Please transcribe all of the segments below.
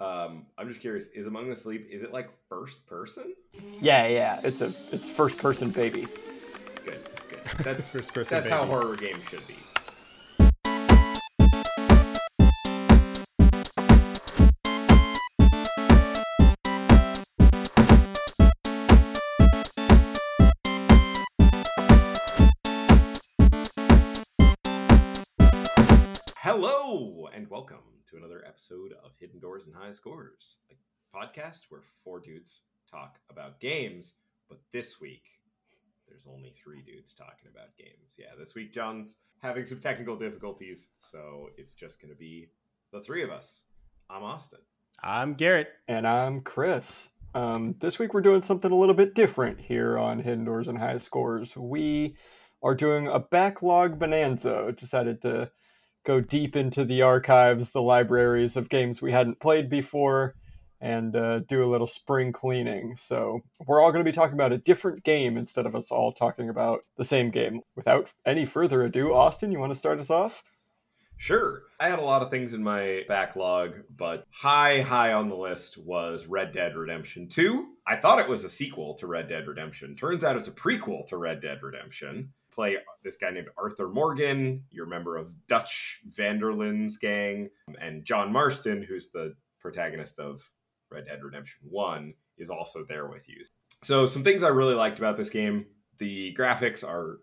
Um, I'm just curious, is Among the Sleep, is it like first person? Yeah, yeah. It's a it's first person baby. Good, good. That's First person that's how baby. horror games should be. Episode of Hidden Doors and High Scores, a podcast where four dudes talk about games, but this week there's only three dudes talking about games. Yeah, this week John's having some technical difficulties, so it's just going to be the three of us. I'm Austin. I'm Garrett. And I'm Chris. Um, this week we're doing something a little bit different here on Hidden Doors and High Scores. We are doing a backlog bonanza. Decided to go deep into the archives, the libraries of games we hadn't played before, and uh, do a little spring cleaning. So we're all going to be talking about a different game instead of us all talking about the same game. Without any further ado, Austin, you want to start us off? Sure. I had a lot of things in my backlog, but high, high on the list was Red Dead Redemption 2. I thought it was a sequel to Red Dead Redemption. Turns out it's a prequel to Red Dead Redemption. Play this guy named Arthur Morgan. You're a member of Dutch van der Linde's gang. And John Marston, who's the protagonist of Red Dead Redemption 1, is also there with you. So, some things I really liked about this game the graphics are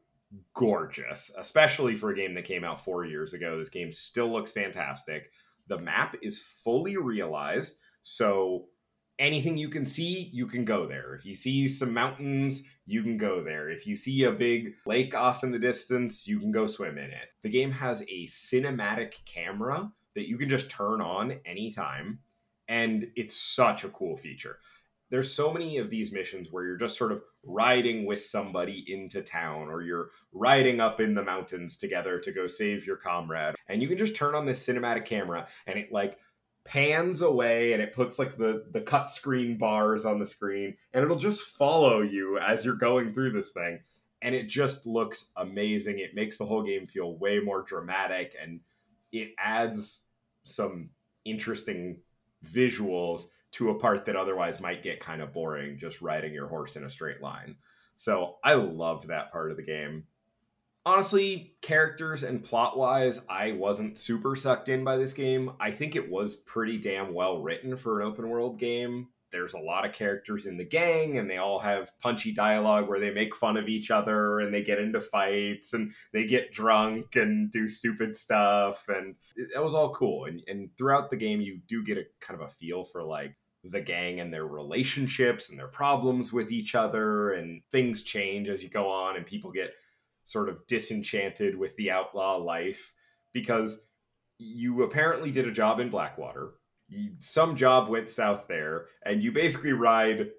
gorgeous, especially for a game that came out four years ago. This game still looks fantastic. The map is fully realized, so anything you can see, you can go there. If you see some mountains, you can go there. If you see a big lake off in the distance, you can go swim in it. The game has a cinematic camera that you can just turn on anytime, and it's such a cool feature there's so many of these missions where you're just sort of riding with somebody into town or you're riding up in the mountains together to go save your comrade and you can just turn on this cinematic camera and it like pans away and it puts like the the cutscene bars on the screen and it'll just follow you as you're going through this thing and it just looks amazing it makes the whole game feel way more dramatic and it adds some interesting visuals to a part that otherwise might get kind of boring just riding your horse in a straight line. So I loved that part of the game. Honestly, characters and plot wise, I wasn't super sucked in by this game. I think it was pretty damn well written for an open world game. There's a lot of characters in the gang, and they all have punchy dialogue where they make fun of each other and they get into fights and they get drunk and do stupid stuff. And that was all cool. And, and throughout the game, you do get a kind of a feel for like the gang and their relationships and their problems with each other and things change as you go on and people get sort of disenchanted with the outlaw life because you apparently did a job in Blackwater. You, some job went south there and you basically ride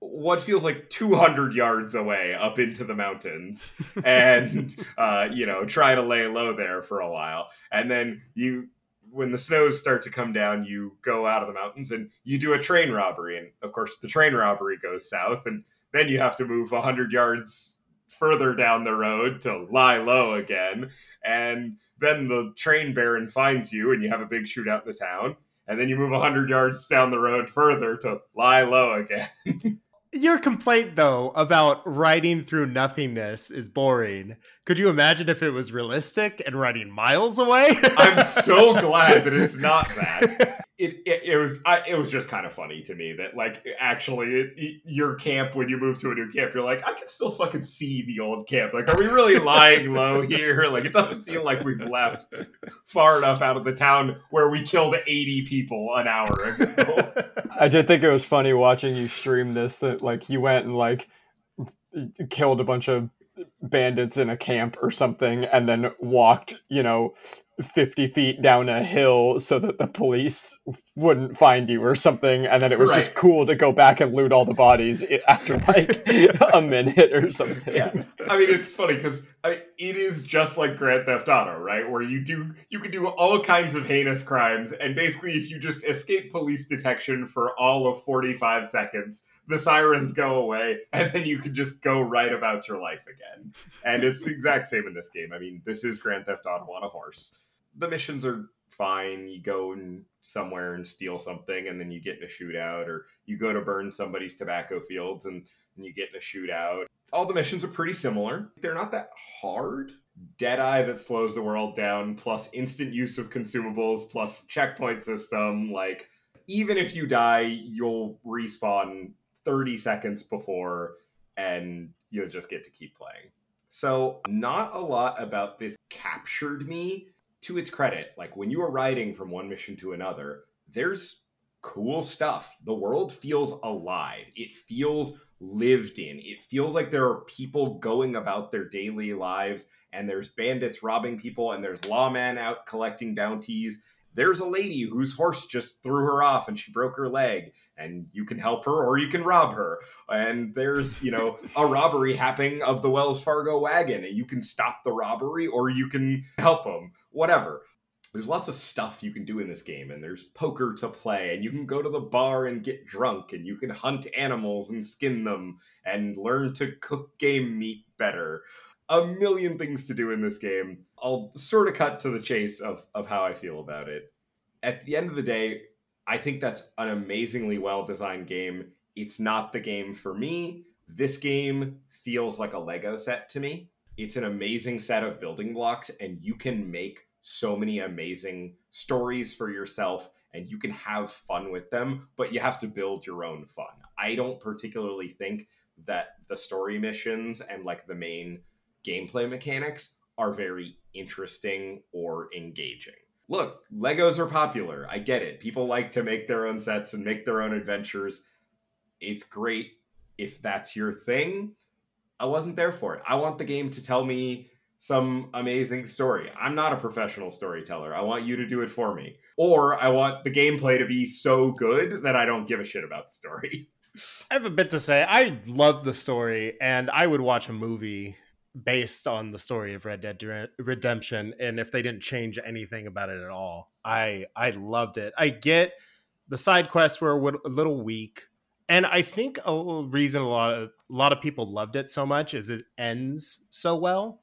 what feels like 200 yards away up into the mountains and uh, you know try to lay low there for a while and then you when the snows start to come down, you go out of the mountains and you do a train robbery. And of course, the train robbery goes south, and then you have to move 100 yards further down the road to lie low again. And then the train baron finds you, and you have a big shootout in the town. And then you move 100 yards down the road further to lie low again. Your complaint, though, about riding through nothingness is boring. Could you imagine if it was realistic and riding miles away? I'm so glad that it's not that. It, it, it was I, it was just kind of funny to me that like actually it, your camp when you move to a new camp you're like I can still fucking see the old camp like are we really lying low here like it doesn't feel like we've left far enough out of the town where we killed 80 people an hour ago I did think it was funny watching you stream this that like you went and like killed a bunch of bandits in a camp or something and then walked, you know, 50 feet down a hill so that the police wouldn't find you or something. And then it was Right. just cool to go back and loot all the bodies after like a minute or something. Yeah. I mean it's funny because it is just like grand theft auto right? Where you do you can do all kinds of heinous crimes and basically if you just escape police detection for all of 45 seconds the sirens go away and then you can just go right about your life again and it's the exact same in this game i mean this is grand theft auto on a horse the missions are fine. You go somewhere and steal something, and then you get in a shootout, or you go to burn somebody's tobacco fields and, and you get in a shootout. All the missions are pretty similar. They're not that hard. Deadeye that slows the world down, plus instant use of consumables, plus checkpoint system. Like, even if you die, you'll respawn 30 seconds before, and you'll just get to keep playing. So, not a lot about this captured me to its credit. Like, when you are riding from one mission to another, there's cool stuff. The world feels alive. It feels lived in. It feels like there are people going about their daily lives, and there's bandits robbing people, and there's lawmen out collecting bounties. There's a lady whose horse just threw her off and she broke her leg, and you can help her or you can rob her. And there's, you know, a robbery happening of the Wells Fargo wagon, and you can stop the robbery or you can help them, whatever there's lots of stuff you can do in this game and there's poker to play and you can go to the bar and get drunk and you can hunt animals and skin them and learn to cook game meat better a million things to do in this game. I'll sort of cut to the chase of, of how i feel about it. At the end of the day i think that's an amazingly well designed game. It's not the game for me. This game feels like a lego set to me. It's an amazing set of building blocks and you can make so many amazing stories for yourself and you can have fun with them, but you have to build your own fun. I don't particularly think that the story missions and like the main gameplay mechanics are very interesting or engaging. Look, Legos are popular. I get it. People like to make their own sets and make their own adventures. It's great if that's your thing. I wasn't there for it. I want the game to tell me some amazing story. I'm not a professional storyteller. I want you to do it for me. Or I want the gameplay to be so good that I don't give a shit about the story. I have a bit to say. I love the story, and I would watch a movie based on the story of Red Dead Redemption. And if they didn't change anything about it at all, I I loved it. I get the side quests were a little weak, and I think a reason a lot of a lot of people loved it so much is it ends so well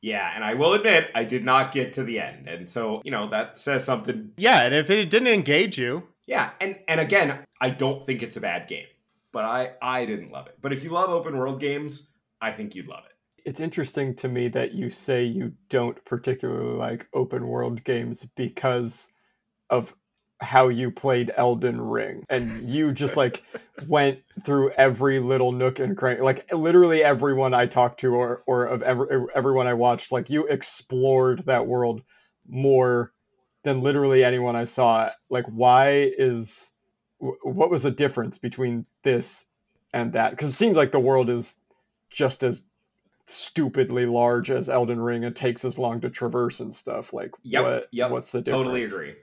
yeah, and I will admit I did not get to the end. And so, you know, that says something. Yeah, and if it didn't engage you. Yeah, and and again, I don't think it's a bad game, but I I didn't love it. But if you love open world games, I think you'd love it. It's interesting to me that you say you don't particularly like open world games because of how you played Elden Ring. And you just like went through every little nook and cranny like literally everyone I talked to or or of every, everyone I watched like you explored that world more than literally anyone I saw. Like why is what was the difference between this and that? Cuz it seems like the world is just as stupidly large as Elden Ring and takes as long to traverse and stuff like yep, what yep, what's the difference totally agree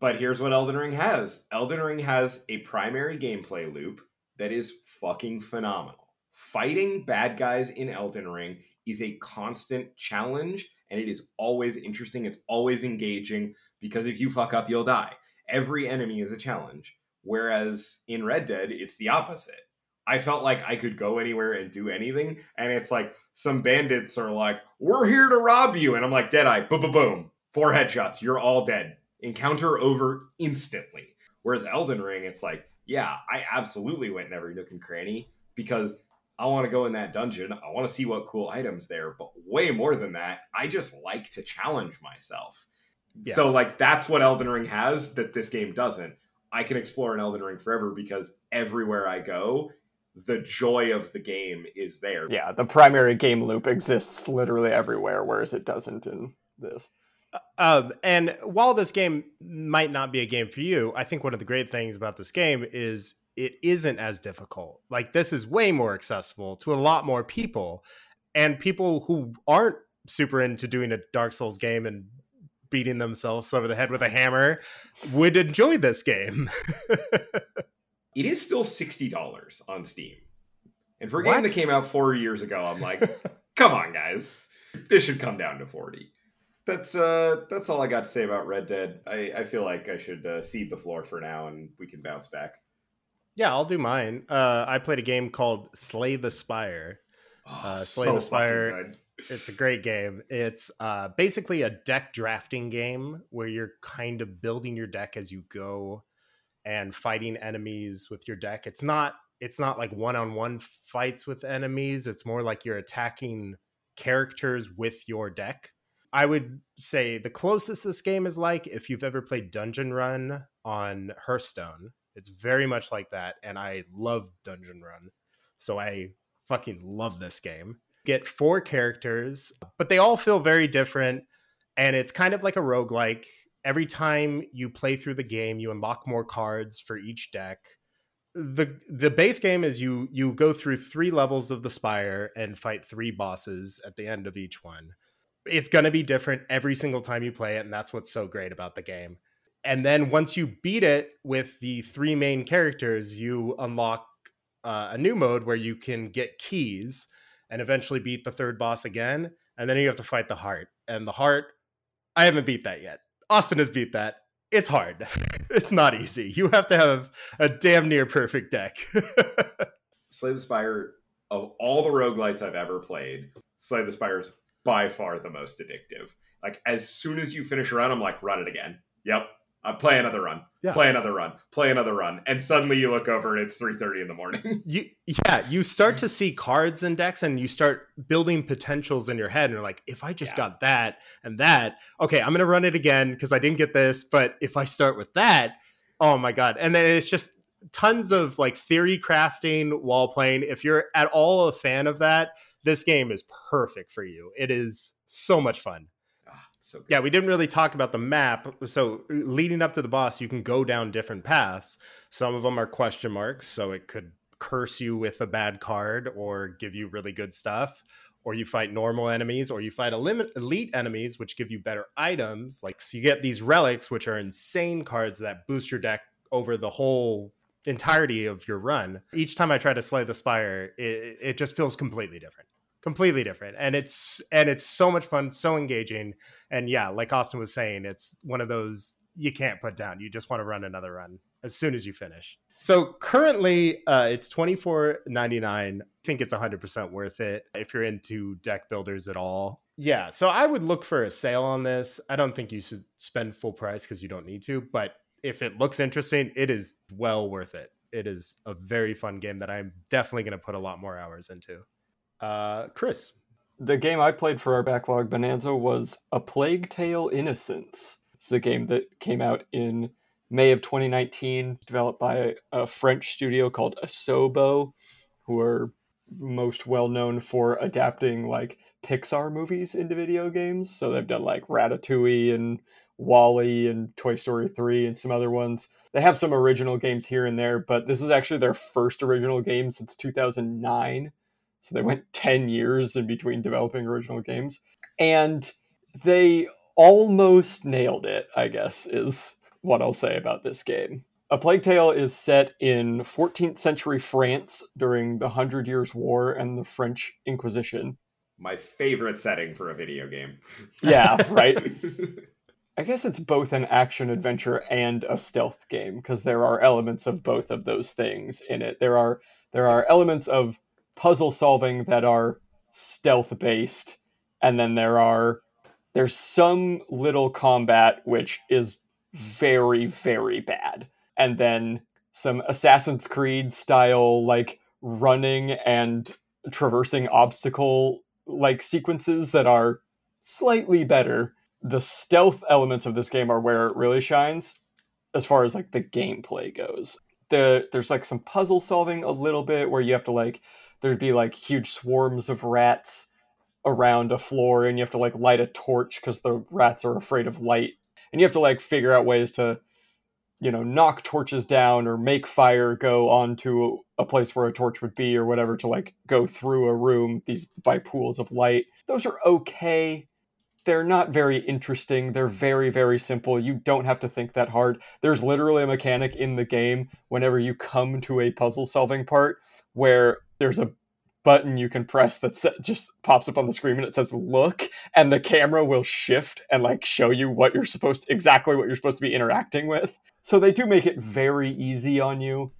but here's what Elden Ring has Elden Ring has a primary gameplay loop that is fucking phenomenal. Fighting bad guys in Elden Ring is a constant challenge and it is always interesting. It's always engaging because if you fuck up, you'll die. Every enemy is a challenge. Whereas in Red Dead, it's the opposite. I felt like I could go anywhere and do anything. And it's like some bandits are like, we're here to rob you. And I'm like, Deadeye, boom, boom, boom. Four headshots. You're all dead encounter over instantly. Whereas Elden Ring, it's like, yeah, I absolutely went in every nook and cranny because I want to go in that dungeon. I want to see what cool items there. But way more than that, I just like to challenge myself. Yeah. So like that's what Elden Ring has that this game doesn't. I can explore an Elden Ring forever because everywhere I go, the joy of the game is there. Yeah, the primary game loop exists literally everywhere, whereas it doesn't in this. Um, and while this game might not be a game for you, I think one of the great things about this game is it isn't as difficult. Like this is way more accessible to a lot more people, and people who aren't super into doing a Dark Souls game and beating themselves over the head with a hammer would enjoy this game. it is still sixty dollars on Steam, and for a what? game that came out four years ago, I'm like, come on, guys, this should come down to forty that's uh that's all I got to say about Red Dead. I, I feel like I should uh, cede the floor for now, and we can bounce back. Yeah, I'll do mine. Uh, I played a game called Slay the Spire. Oh, uh, Slay so the Spire It's a great game. It's uh, basically a deck drafting game where you're kind of building your deck as you go and fighting enemies with your deck. It's not it's not like one-on-one fights with enemies. It's more like you're attacking characters with your deck. I would say the closest this game is like if you've ever played Dungeon Run on Hearthstone. It's very much like that and I love Dungeon Run. So I fucking love this game. Get four characters, but they all feel very different and it's kind of like a roguelike. Every time you play through the game, you unlock more cards for each deck. The the base game is you you go through three levels of the spire and fight three bosses at the end of each one. It's going to be different every single time you play it and that's what's so great about the game. And then once you beat it with the three main characters you unlock uh, a new mode where you can get keys and eventually beat the third boss again and then you have to fight the heart. And the heart i haven't beat that yet austin has beat that it's hard. it's not easy. You have to have a damn near perfect deck. Slay the Spire, of all the roguelites I've ever played, Slay the Spire is by far the most addictive. Like, as soon as you finish a run, I'm like, run it again. Yep, uh, play another run, yeah. play another run, play another run, and suddenly you look over and it's three thirty in the morning. you yeah, you start to see cards and decks, and you start building potentials in your head, and you're like, if I just yeah. got that and that, okay, I'm gonna run it again because I didn't get this, but if I start with that, oh my god, and then it's just tons of like theory crafting while playing. If you're at all a fan of that, this game is perfect for you. It is so much fun. So yeah, we didn't really talk about the map. So leading up to the boss, you can go down different paths. Some of them are question marks, so it could curse you with a bad card or give you really good stuff. Or you fight normal enemies, or you fight elite enemies, which give you better items. Like so, you get these relics, which are insane cards that boost your deck over the whole entirety of your run. Each time I try to slay the spire, it, it just feels completely different completely different and it's and it's so much fun so engaging and yeah like austin was saying it's one of those you can't put down you just want to run another run as soon as you finish. So currently uh, it's 24.99 i think it's 100% worth it if you're into deck builders at all. Yeah so i would look for a sale on this. I don't think you should spend full price because you don't need to but if it looks interesting it is well worth it. It is a very fun game that i'm definitely going to put a lot more hours into uh, Chris. The game I played for our backlog bonanza was A Plague Tale Innocence. It's a game that came out in May of 2019, developed by a French studio called Asobo, who are most well known for adapting like Pixar movies into video games. So they've done like Ratatouille and WALL-E and Toy Story 3 and some other ones. They have some original games here and there, but this is actually their first original game since 2009. So they went 10 years in between developing original games. And they almost nailed it, I guess, is what I'll say about this game. A Plague Tale is set in 14th century France during the Hundred Years' War and the French Inquisition. My favorite setting for a video game. Yeah, right. I guess it's both an action adventure and a stealth game because there are elements of both of those things in it. There are there are elements of puzzle solving that are stealth based. And then there are there's some little combat which is very very bad. And then some assassin's creed style like running and traversing obstacle like sequences that are slightly better. The stealth elements of this game are where it really shines as far as like the gameplay goes. The, there's like some puzzle solving a little bit where you have to like there'd be like huge swarms of rats around a floor and you have to like light a torch because the rats are afraid of light. And you have to like figure out ways to you know knock torches down or make fire go onto a place where a torch would be or whatever to like go through a room these by pools of light. Those are okay. They're not very interesting. They're very very simple. You don't have to think that hard. There's literally a mechanic in the game whenever you come to a puzzle solving part where there's a button you can press that just pops up on the screen and it says look and the camera will shift and like show you what you're supposed to, exactly what you're supposed to be interacting with. So they do make it very easy on you.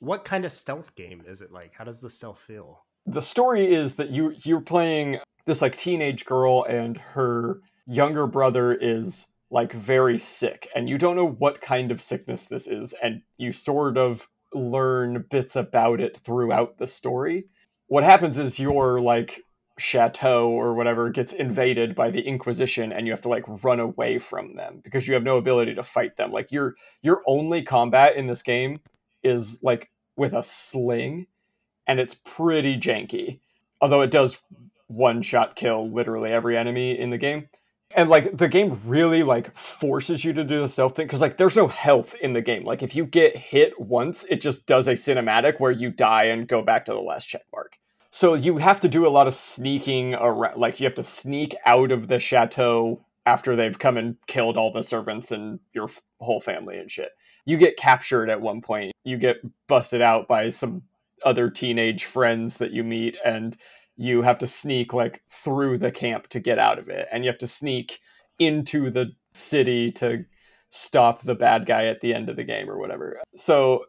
What kind of stealth game is it like? How does the stealth feel? The story is that you you're playing this like teenage girl and her younger brother is like very sick and you don't know what kind of sickness this is and you sort of learn bits about it throughout the story. What happens is your like chateau or whatever gets invaded by the inquisition and you have to like run away from them because you have no ability to fight them. Like your your only combat in this game is like with a sling and it's pretty janky although it does one shot kill literally every enemy in the game and like the game really like forces you to do the stealth thing because like there's no health in the game. Like if you get hit once it just does a cinematic where you die and go back to the last check mark so you have to do a lot of sneaking around like you have to sneak out of the chateau after they've come and killed all the servants and your f- whole family and shit. You get captured at one point. You get busted out by some other teenage friends that you meet and you have to sneak like through the camp to get out of it and you have to sneak into the city to stop the bad guy at the end of the game or whatever. So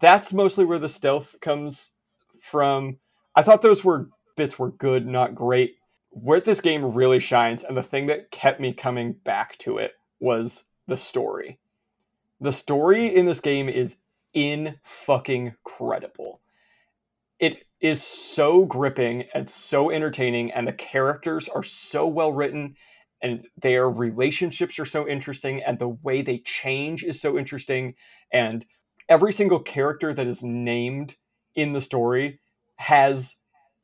that's mostly where the stealth comes from. I thought those were bits were good not great. Where this game really shines and the thing that kept me coming back to it was the story. The story in this game is in fucking credible. It is so gripping and so entertaining and the characters are so well written and their relationships are so interesting and the way they change is so interesting and every single character that is named in the story has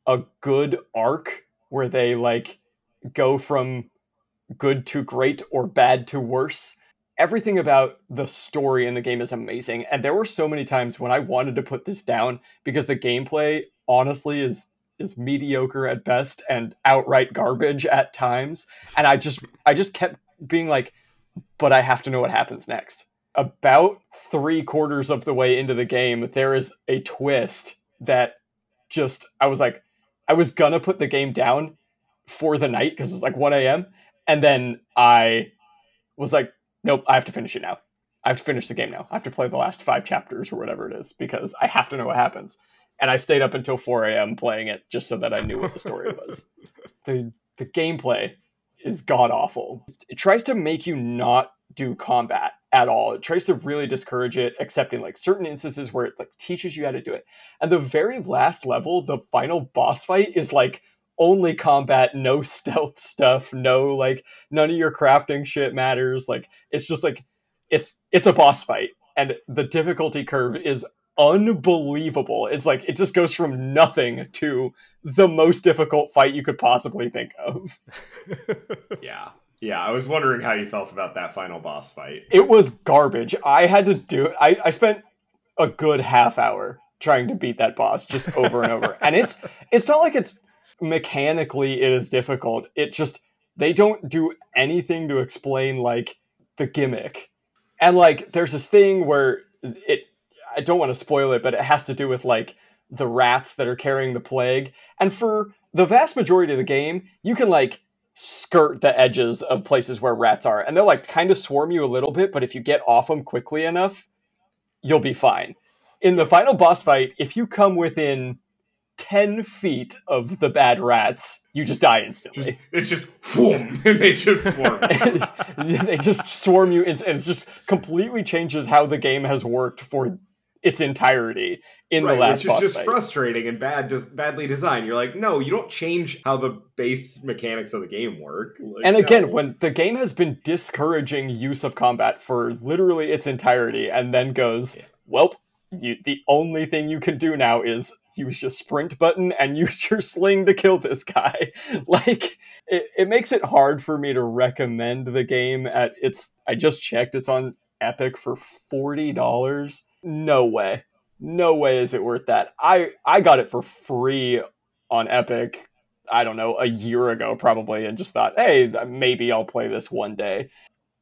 a good arc where they like go from good to great or bad to worse everything about the story in the game is amazing and there were so many times when i wanted to put this down because the gameplay honestly is is mediocre at best and outright garbage at times and i just i just kept being like but i have to know what happens next. About three quarters of the way into the game there is a twist that just i was like i was gonna put the game down for the night because it was like 1 a.m and then i was like nope, I have to finish it now. I have to finish the game now. I have to play the last five chapters or whatever it is because I have to know what happens. And I stayed up until 4 a.m. playing it just so that I knew what the story was. the the gameplay is god awful. It tries to make you not do combat at all. It tries to really discourage it, except in like certain instances where it like teaches you how to do it. And the very last level, the final boss fight is like only combat, no stealth stuff, no like none of your crafting shit matters. Like it's just like it's it's a boss fight and the difficulty curve is unbelievable. It's like it just goes from nothing to the most difficult fight you could possibly think of. yeah. Yeah, I was wondering how you felt about that final boss fight. It was garbage. I had to do it. I, I spent a good half hour trying to beat that boss just over and over. And it's it's not like it's mechanically it is difficult. It just they don't do anything to explain like the gimmick. And like there's this thing where it I don't want to spoil it, but it has to do with like the rats that are carrying the plague. And for the vast majority of the game, you can like skirt the edges of places where rats are and they'll like kind of swarm you a little bit, but if you get off them quickly enough, you'll be fine. In the final boss fight, if you come within 10 feet of the bad rats, you just die instantly. Just, it's just, whoom, and they just swarm. they just swarm you, and it just completely changes how the game has worked for its entirety in right, the last which is just fight. frustrating and bad, badly designed. You're like, no, you don't change how the base mechanics of the game work. Like, and again, no. when the game has been discouraging use of combat for literally its entirety, and then goes, yeah. well, you, the only thing you can do now is use your sprint button and use your sling to kill this guy. like it, it makes it hard for me to recommend the game at it's I just checked it's on Epic for $40. No way. No way is it worth that. I I got it for free on Epic I don't know, a year ago probably and just thought, "Hey, maybe I'll play this one day."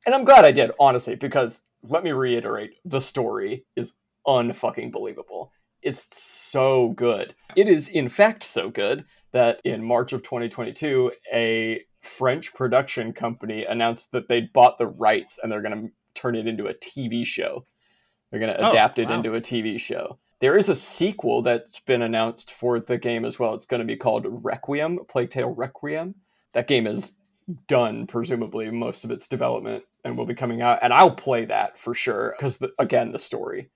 And I'm glad I did, honestly, because let me reiterate, the story is unfucking believable. It's so good. It is, in fact, so good that in March of 2022, a French production company announced that they'd bought the rights and they're going to turn it into a TV show. They're going to oh, adapt it wow. into a TV show. There is a sequel that's been announced for the game as well. It's going to be called Requiem, Plague Tale Requiem. That game is done, presumably, most of its development and will be coming out. And I'll play that for sure because, again, the story.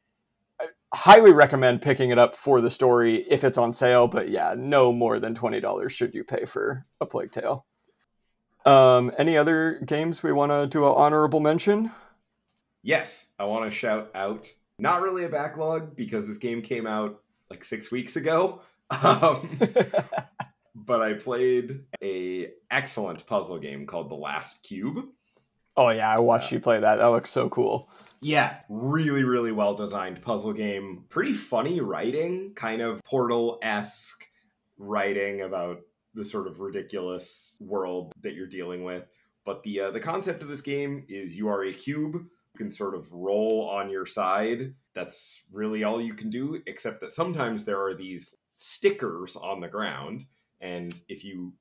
Highly recommend picking it up for the story if it's on sale. But yeah, no more than $20 should you pay for a Plague Tale. Um, any other games we want to do an honorable mention? Yes, I want to shout out not really a backlog because this game came out like six weeks ago. Um, but I played a excellent puzzle game called The Last Cube. Oh yeah, I watched uh, you play that. That looks so cool. Yeah, really, really well designed puzzle game. Pretty funny writing, kind of Portal esque writing about the sort of ridiculous world that you're dealing with. But the uh, the concept of this game is you are a cube You can sort of roll on your side. That's really all you can do, except that sometimes there are these stickers on the ground. And if you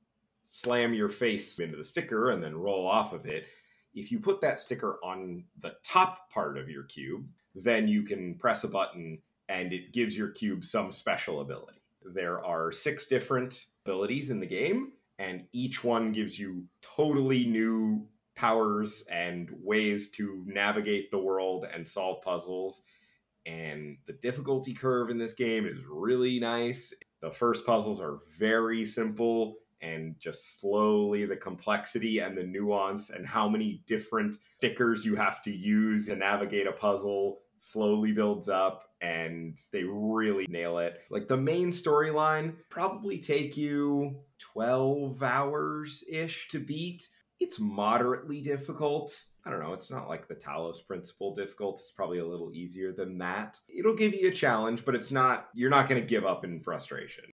slam your face into the sticker and then roll off of it, if you put that sticker on the top part of your cube, then you can press a button and it gives your cube some special ability. There are six different abilities in the game, and each one gives you totally new powers and ways to navigate the world and solve puzzles. And the difficulty curve in this game is really nice. The first puzzles are very simple, and just slowly the complexity and the nuance and how many different stickers you have to use to navigate a puzzle slowly builds up and they really nail it. Like the main storyline probably take you 12 hours ish to beat it's moderately difficult. I don't know, it's not like the Talos principle difficult. It's probably a little easier than that. It'll give you a challenge, but it's not, you're not going to give up in frustration.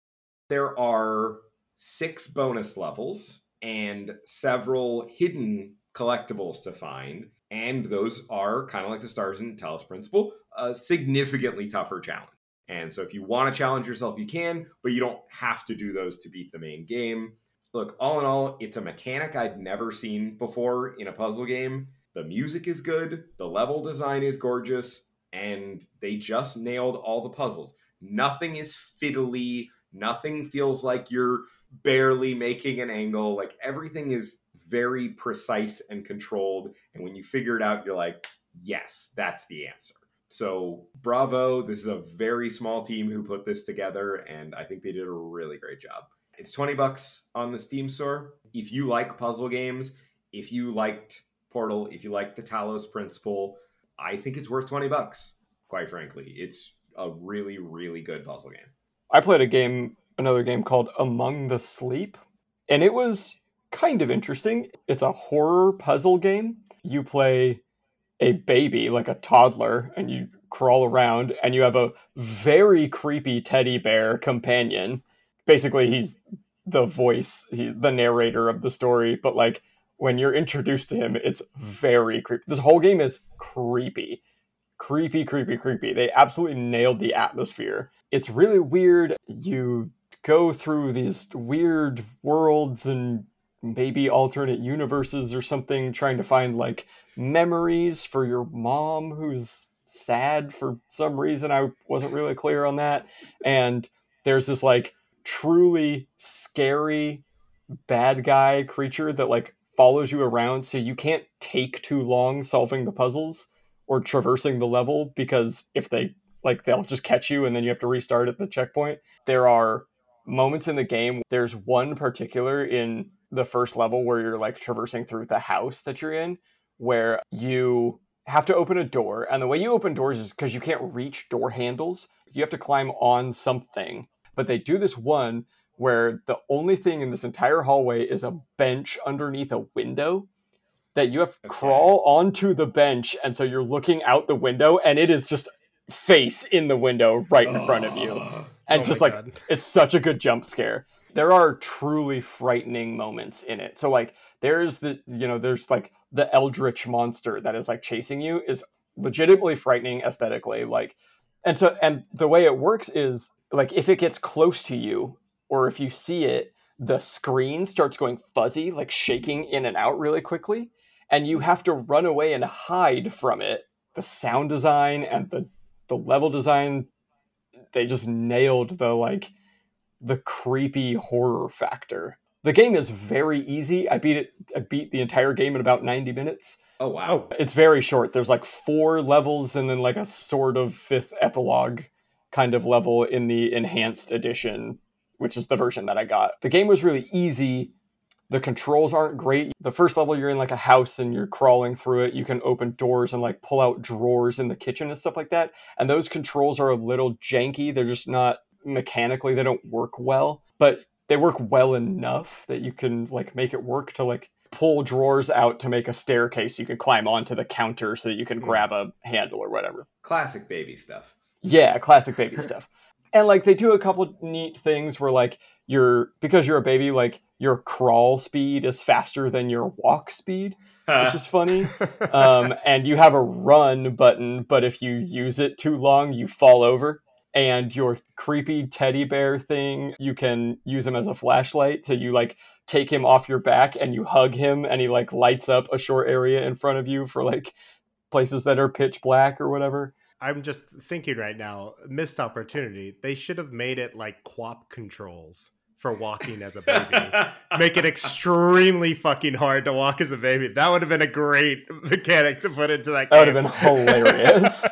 There are six bonus levels and several hidden collectibles to find. And those are kind of like the stars in Talos principle, a significantly tougher challenge. And so if you want to challenge yourself, you can, but you don't have to do those to beat the main game look, all in all, it's a mechanic I'd never seen before in a puzzle game. The music is good, the level design is gorgeous, and they just nailed all the puzzles. Nothing is fiddly, nothing feels like you're barely making an angle. Like everything is very precise and controlled. And when you figure it out, you're like, yes, that's the answer. So, bravo. This is a very small team who put this together, and I think they did a really great job. It's 20 bucks on the Steam store. If you like puzzle games, if you liked Portal, if you like the Talos principle, I think it's worth 20 bucks, quite frankly. It's a really, really good puzzle game. I played a game, another game called Among the Sleep, and it was kind of interesting. It's a horror puzzle game. You play a baby, like a toddler, and you crawl around, and you have a very creepy teddy bear companion basically he's the voice, he, the narrator of the story, but like when you're introduced to him, it's very creepy. This whole game is creepy. Creepy, creepy, creepy. They absolutely nailed the atmosphere. It's really weird. You go through these weird worlds and maybe alternate universes or something, trying to find like memories for your mom who's sad for some reason. I wasn't really clear on that. And there's this like truly scary bad guy creature that like follows you around so you can't take too long solving the puzzles or traversing the level because if they like they'll just catch you and then you have to restart at the checkpoint. There are moments in the game. There's one particular in the first level where you're like traversing through the house that you're in where you have to open a door and the way you open doors is because you can't reach door handles. You have to climb on something but they do this one where the only thing in this entire hallway is a bench underneath a window that you have to okay. crawl onto the bench and so you're looking out the window and it is just face in the window right in front of you. Oh. And oh just like God. it's such a good jump scare. There are truly frightening moments in it. So like there's the you know there's like the eldritch monster that is like chasing you is legitimately frightening aesthetically like and so and the way it works is like if it gets close to you or if you see it the screen starts going fuzzy like shaking in and out really quickly and you have to run away and hide from it the sound design and the the level design they just nailed the like the creepy horror factor. The game is very easy. I beat it I beat the entire game in about 90 minutes. Oh wow. Oh, It's very short. There's like four levels and then like a sort of fifth epilogue kind of level in the enhanced edition, which is the version that I got. The game was really easy. The controls aren't great. The first level, you're in like a house and you're crawling through it. You can open doors and like pull out drawers in the kitchen and stuff like that. And those controls are a little janky. They're just not mechanically, they don't work well, but they work well enough that you can like make it work to like pull drawers out to make a staircase you can climb onto the counter so that you can Hmm. grab a handle or whatever. Classic baby stuff. Yeah, classic baby stuff. And like they do a couple neat things where like your because you're a baby, like your crawl speed is faster than your walk speed, which is funny. Um, and you have a run button, but if you use it too long, you fall over. And your creepy teddy bear thing, you can use him as a flashlight. So you like take him off your back and you hug him, and he like lights up a short area in front of you for like places that are pitch black or whatever. I'm just thinking right now, missed opportunity. They should have made it like QWOP controls for walking as a baby. Make it extremely fucking hard to walk as a baby. That would have been a great mechanic to put into that Game. That would have been hilarious.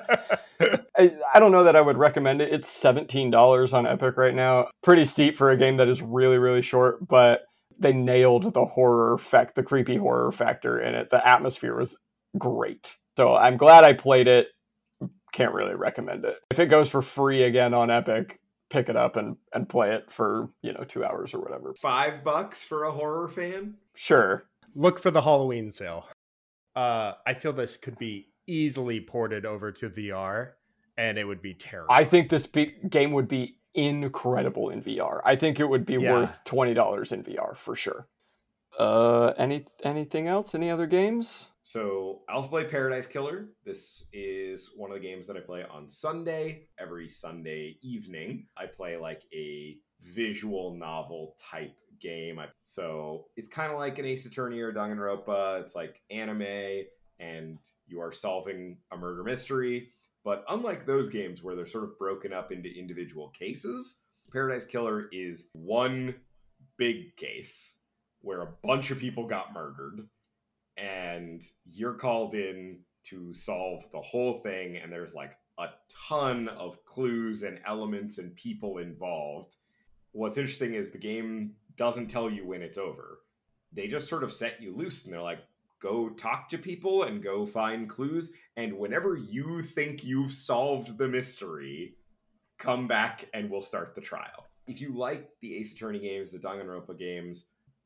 I, I don't know that I would recommend it. It's $17 on Epic right now. Pretty steep for a game that is really, really short, but they nailed the horror fact, the creepy horror factor in it. The atmosphere was great. So I'm glad I played it. Can't really recommend it. If it goes for free again on Epic, pick it up and, and play it for, you know, two hours or whatever. Five bucks for a horror fan? Sure. Look for the Halloween sale. Uh, I feel this could be easily ported over to VR, and it would be terrible. I think this be- game would be incredible in VR. I think it would be Yeah. worth twenty dollars in VR for sure. Uh, any anything else? Any other games? So I also play Paradise Killer. This is one of the games that I play on Sunday. Every Sunday evening, I play like a visual novel type game. So it's kind of like an Ace Attorney or Danganronpa. It's like anime, and you are solving a murder mystery. But unlike those games where they're sort of broken up into individual cases, Paradise Killer is one big case where a bunch of people got murdered and you're called in to solve the whole thing and there's like a ton of clues and elements and people involved. What's interesting is the game doesn't tell you when it's over. They just sort of set you loose and they're like go talk to people and go find clues and whenever you think you've solved the mystery come back and we'll start the trial. If you like the ace attorney games the danganronpa games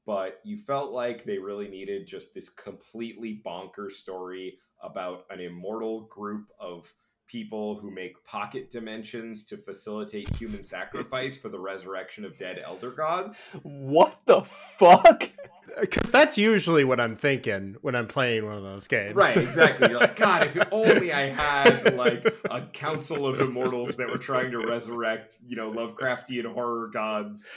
but you felt like they really needed just this completely bonkers story about an immortal group of people who make pocket dimensions to facilitate human sacrifice for the resurrection of dead elder gods. What the fuck? Uh, because that's usually what I'm thinking when I'm playing one of those games. Right, exactly. You're like, God, if only I had like a council of immortals that were trying to resurrect, you know, Lovecraftian horror gods.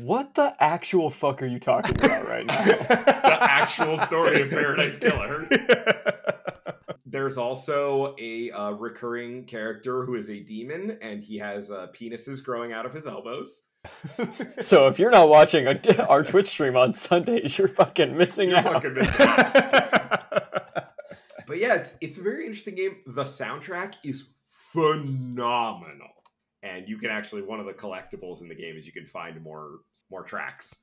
What the actual fuck are you talking about right now? The actual story of Paradise Killer. There's also a uh, recurring character who is a demon, and he has uh, penises growing out of his elbows. so if you're not watching a, our Twitch stream on Sundays, you're fucking missing You're out. fucking missing out. But yeah, it's it's a very interesting game. The soundtrack is phenomenal, and you can actually one of the collectibles in the game is you can find more more tracks.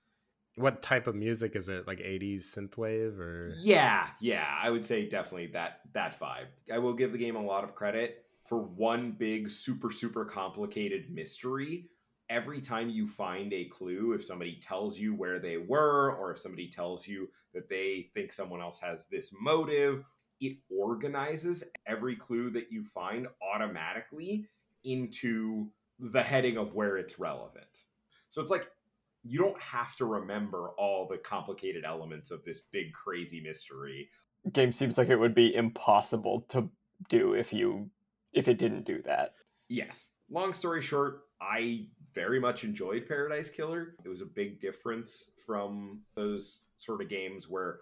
What type of music is it? Like 80s synthwave or? Yeah, yeah, I would say definitely that that vibe. I will give the game a lot of credit for one big super super complicated mystery. Every time you find a clue, if somebody tells you where they were or if somebody tells you that they think someone else has this motive, it organizes every clue that you find automatically into the heading of where it's relevant. So it's like you don't have to remember all the complicated elements of this big crazy mystery. Game seems like it would be impossible to do if you if it didn't do that. Yes. Long story short, I very much enjoyed Paradise Killer. It was a big difference from those sort of games where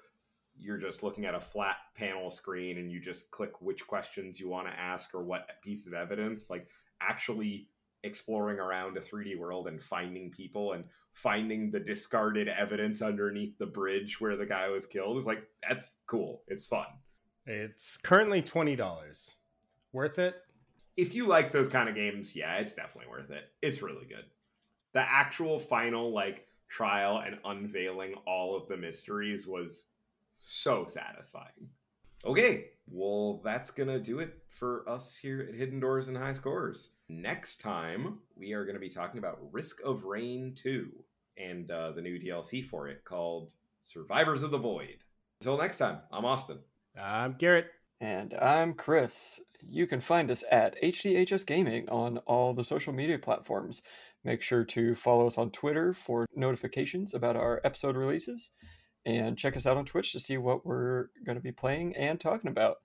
you're just looking at a flat panel screen and you just click which questions you want to ask or what piece of evidence. Like actually exploring around a 3D world and finding people and finding the discarded evidence underneath the bridge where the guy was killed is like that's cool. It's fun. It's currently twenty dollars. Worth it? If you like those kind of games, yeah, it's definitely worth it. It's really good. The actual final like trial and unveiling all of the mysteries was so satisfying. Okay, well, that's gonna do it for us here at Hidden Doors and High Scores. Next time, we are gonna be talking about Risk of Rain 2 and uh, the new DLC for it called Survivors of the Void. Until next time, I'm Austin. I'm Garrett. And I'm Chris. You can find us at HDHS Gaming on all the social media platforms. Make sure to follow us on Twitter for notifications about our episode releases. And check us out on Twitch to see what we're going to be playing and talking about.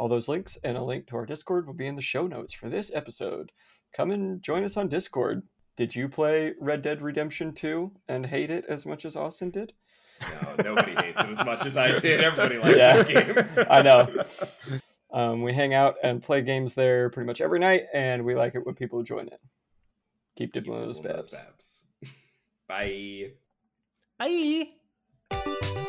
All those links and a link to our Discord will be in the show notes for this episode. Come and join us on Discord. Did you play Red Dead Redemption 2 and hate it as much as Austin did? No, nobody hates it as much as I did. Everybody likes Yeah. that game. I know. Um, we hang out and play games there pretty much every night, and we like it when people join in. Keep Keep dibbling those dibbling those babs. babs. Bye. Bye.